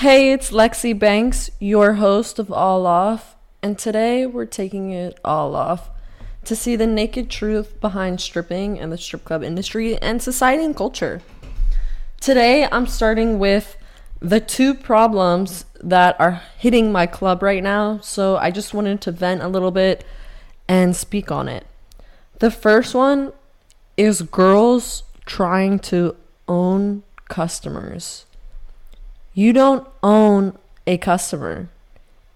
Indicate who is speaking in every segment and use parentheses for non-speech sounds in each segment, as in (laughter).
Speaker 1: Hey, it's Lexi Banks, your host of All Off, and today we're taking it all off to see the naked truth behind stripping and the strip club industry and society and culture. Today, I'm starting with the two problems that are hitting my club right now, so I just wanted to vent a little bit and speak on it. The first one is girls trying to own customers. You don't own a customer,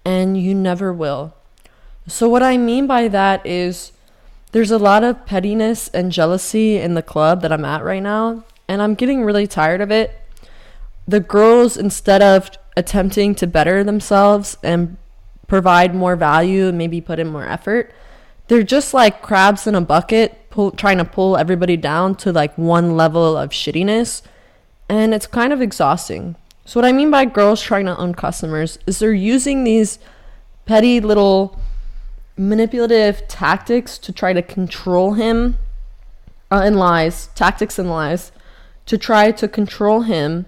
Speaker 1: and you never will. So, what I mean by that is there's a lot of pettiness and jealousy in the club that I'm at right now, and I'm getting really tired of it. The girls, instead of attempting to better themselves and provide more value and maybe put in more effort, they're just like crabs in a bucket, pull, trying to pull everybody down to like one level of shittiness. And it's kind of exhausting. So, what I mean by girls trying to own customers is they're using these petty little manipulative tactics to try to control him uh, and lies, tactics and lies, to try to control him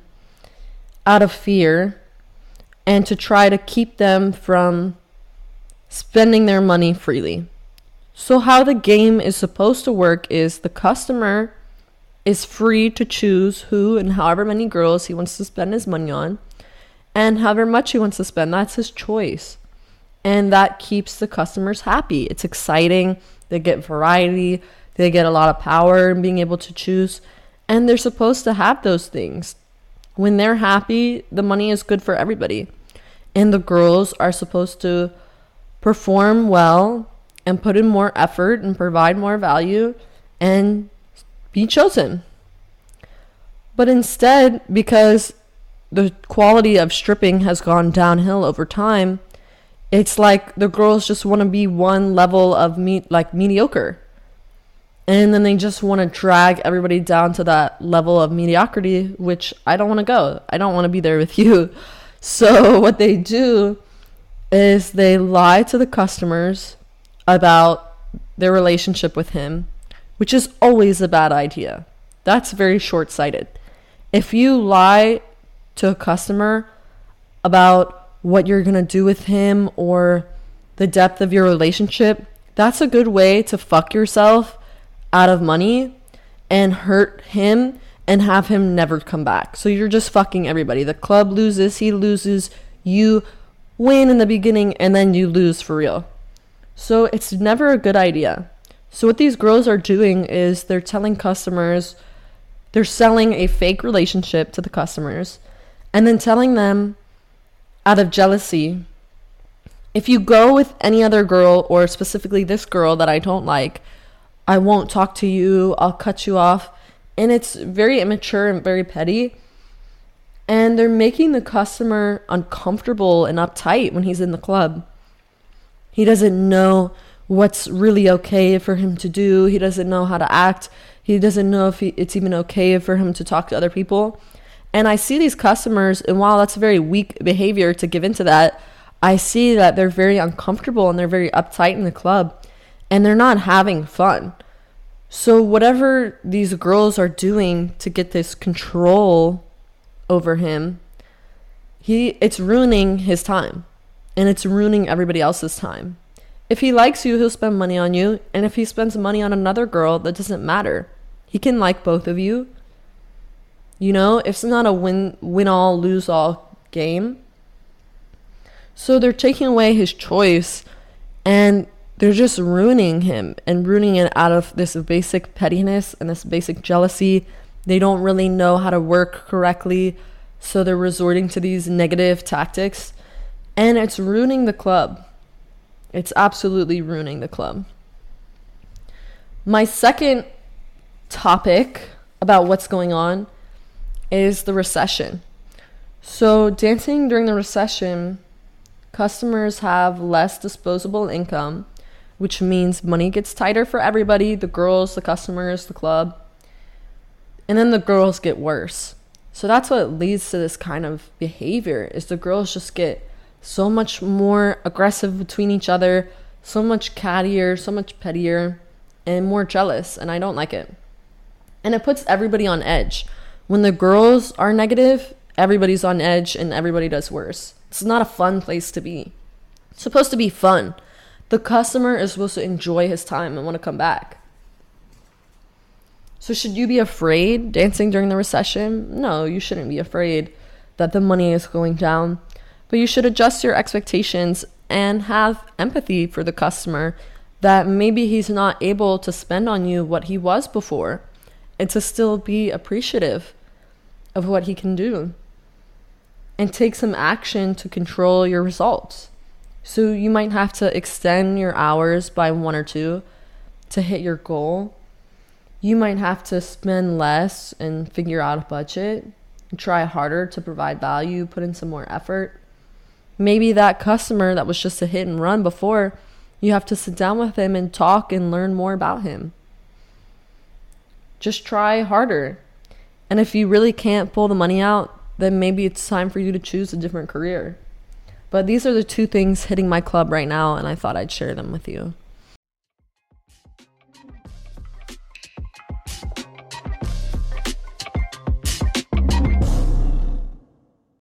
Speaker 1: out of fear and to try to keep them from spending their money freely. So, how the game is supposed to work is the customer is free to choose who and however many girls he wants to spend his money on, and however much he wants to spend. That's his choice. And that keeps the customers happy. It's exciting. They get variety, they get a lot of power in being able to choose. And they're supposed to have those things. When they're happy, the money is good for everybody. And the girls are supposed to perform well and put in more effort and provide more value and be chosen. But instead, because the quality of stripping has gone downhill over time, it's like the girls just want to be one level of me like mediocre. And then they just want to drag everybody down to that level of mediocrity, which I don't want to go. I don't want to be there with (laughs) you. So (laughs) what they do is they lie to the customers about their relationship with him which is always a bad idea. That's very short sighted. If you lie to a customer about what you're going to do with him or the depth of your relationship, that's a good way to fuck yourself out of money and hurt him and have him never come back. So you're just fucking everybody. The club loses, he loses, you win in the beginning, and then you lose for real. So it's never a good idea. So what these girls are doing is they're telling customers they're selling a fake relationship to the customers and then telling them out of jealousy if you go with any other girl or specifically this girl that I don't like, I won't talk to you, I'll cut you off. And it's very immature and very petty. And they're making the customer uncomfortable and uptight when he's in the club. He doesn't know what's really okay for him to do. He doesn't know how to act. He doesn't know if he, it's even okay for him to talk to other people. And I see these customers, and while that's very weak behavior to give into that, I see that they're very uncomfortable and they're very uptight in the club and they're not having fun. So, whatever these girls are doing to get this control over him, he it's ruining his time and it's ruining everybody else's time. If he likes you, he'll spend money on you. And if he spends money on another girl, that doesn't matter. He can like both of you. You know, it's not a win win all lose all game. So they're taking away his choice and they're just ruining him and ruining it out of this basic pettiness and this basic jealousy. They don't really know how to work correctly, so they're resorting to these negative tactics and it's ruining the club. It's absolutely ruining the club. My second topic about what's going on is the recession. So, dancing during the recession, customers have less disposable income, which means money gets tighter for everybody the girls, the customers, the club. And then the girls get worse. So that's what leads to this kind of behavior is the girls just get so much more aggressive between each other, so much cattier, so much pettier, and more jealous, and I don't like it. And it puts everybody on edge. When the girls are negative, everybody's on edge and everybody does worse. It's not a fun place to be. It's supposed to be fun. The customer is supposed to enjoy his time and want to come back. So, should you be afraid dancing during the recession? No, you shouldn't be afraid that the money is going down. But you should adjust your expectations and have empathy for the customer that maybe he's not able to spend on you what he was before and to still be appreciative of what he can do and take some action to control your results. So you might have to extend your hours by one or two to hit your goal. You might have to spend less and figure out a budget, try harder to provide value, put in some more effort. Maybe that customer that was just a hit and run before, you have to sit down with him and talk and learn more about him. Just try harder. And if you really can't pull the money out, then maybe it's time for you to choose a different career. But these are the two things hitting my club right now, and I thought I'd share them with you.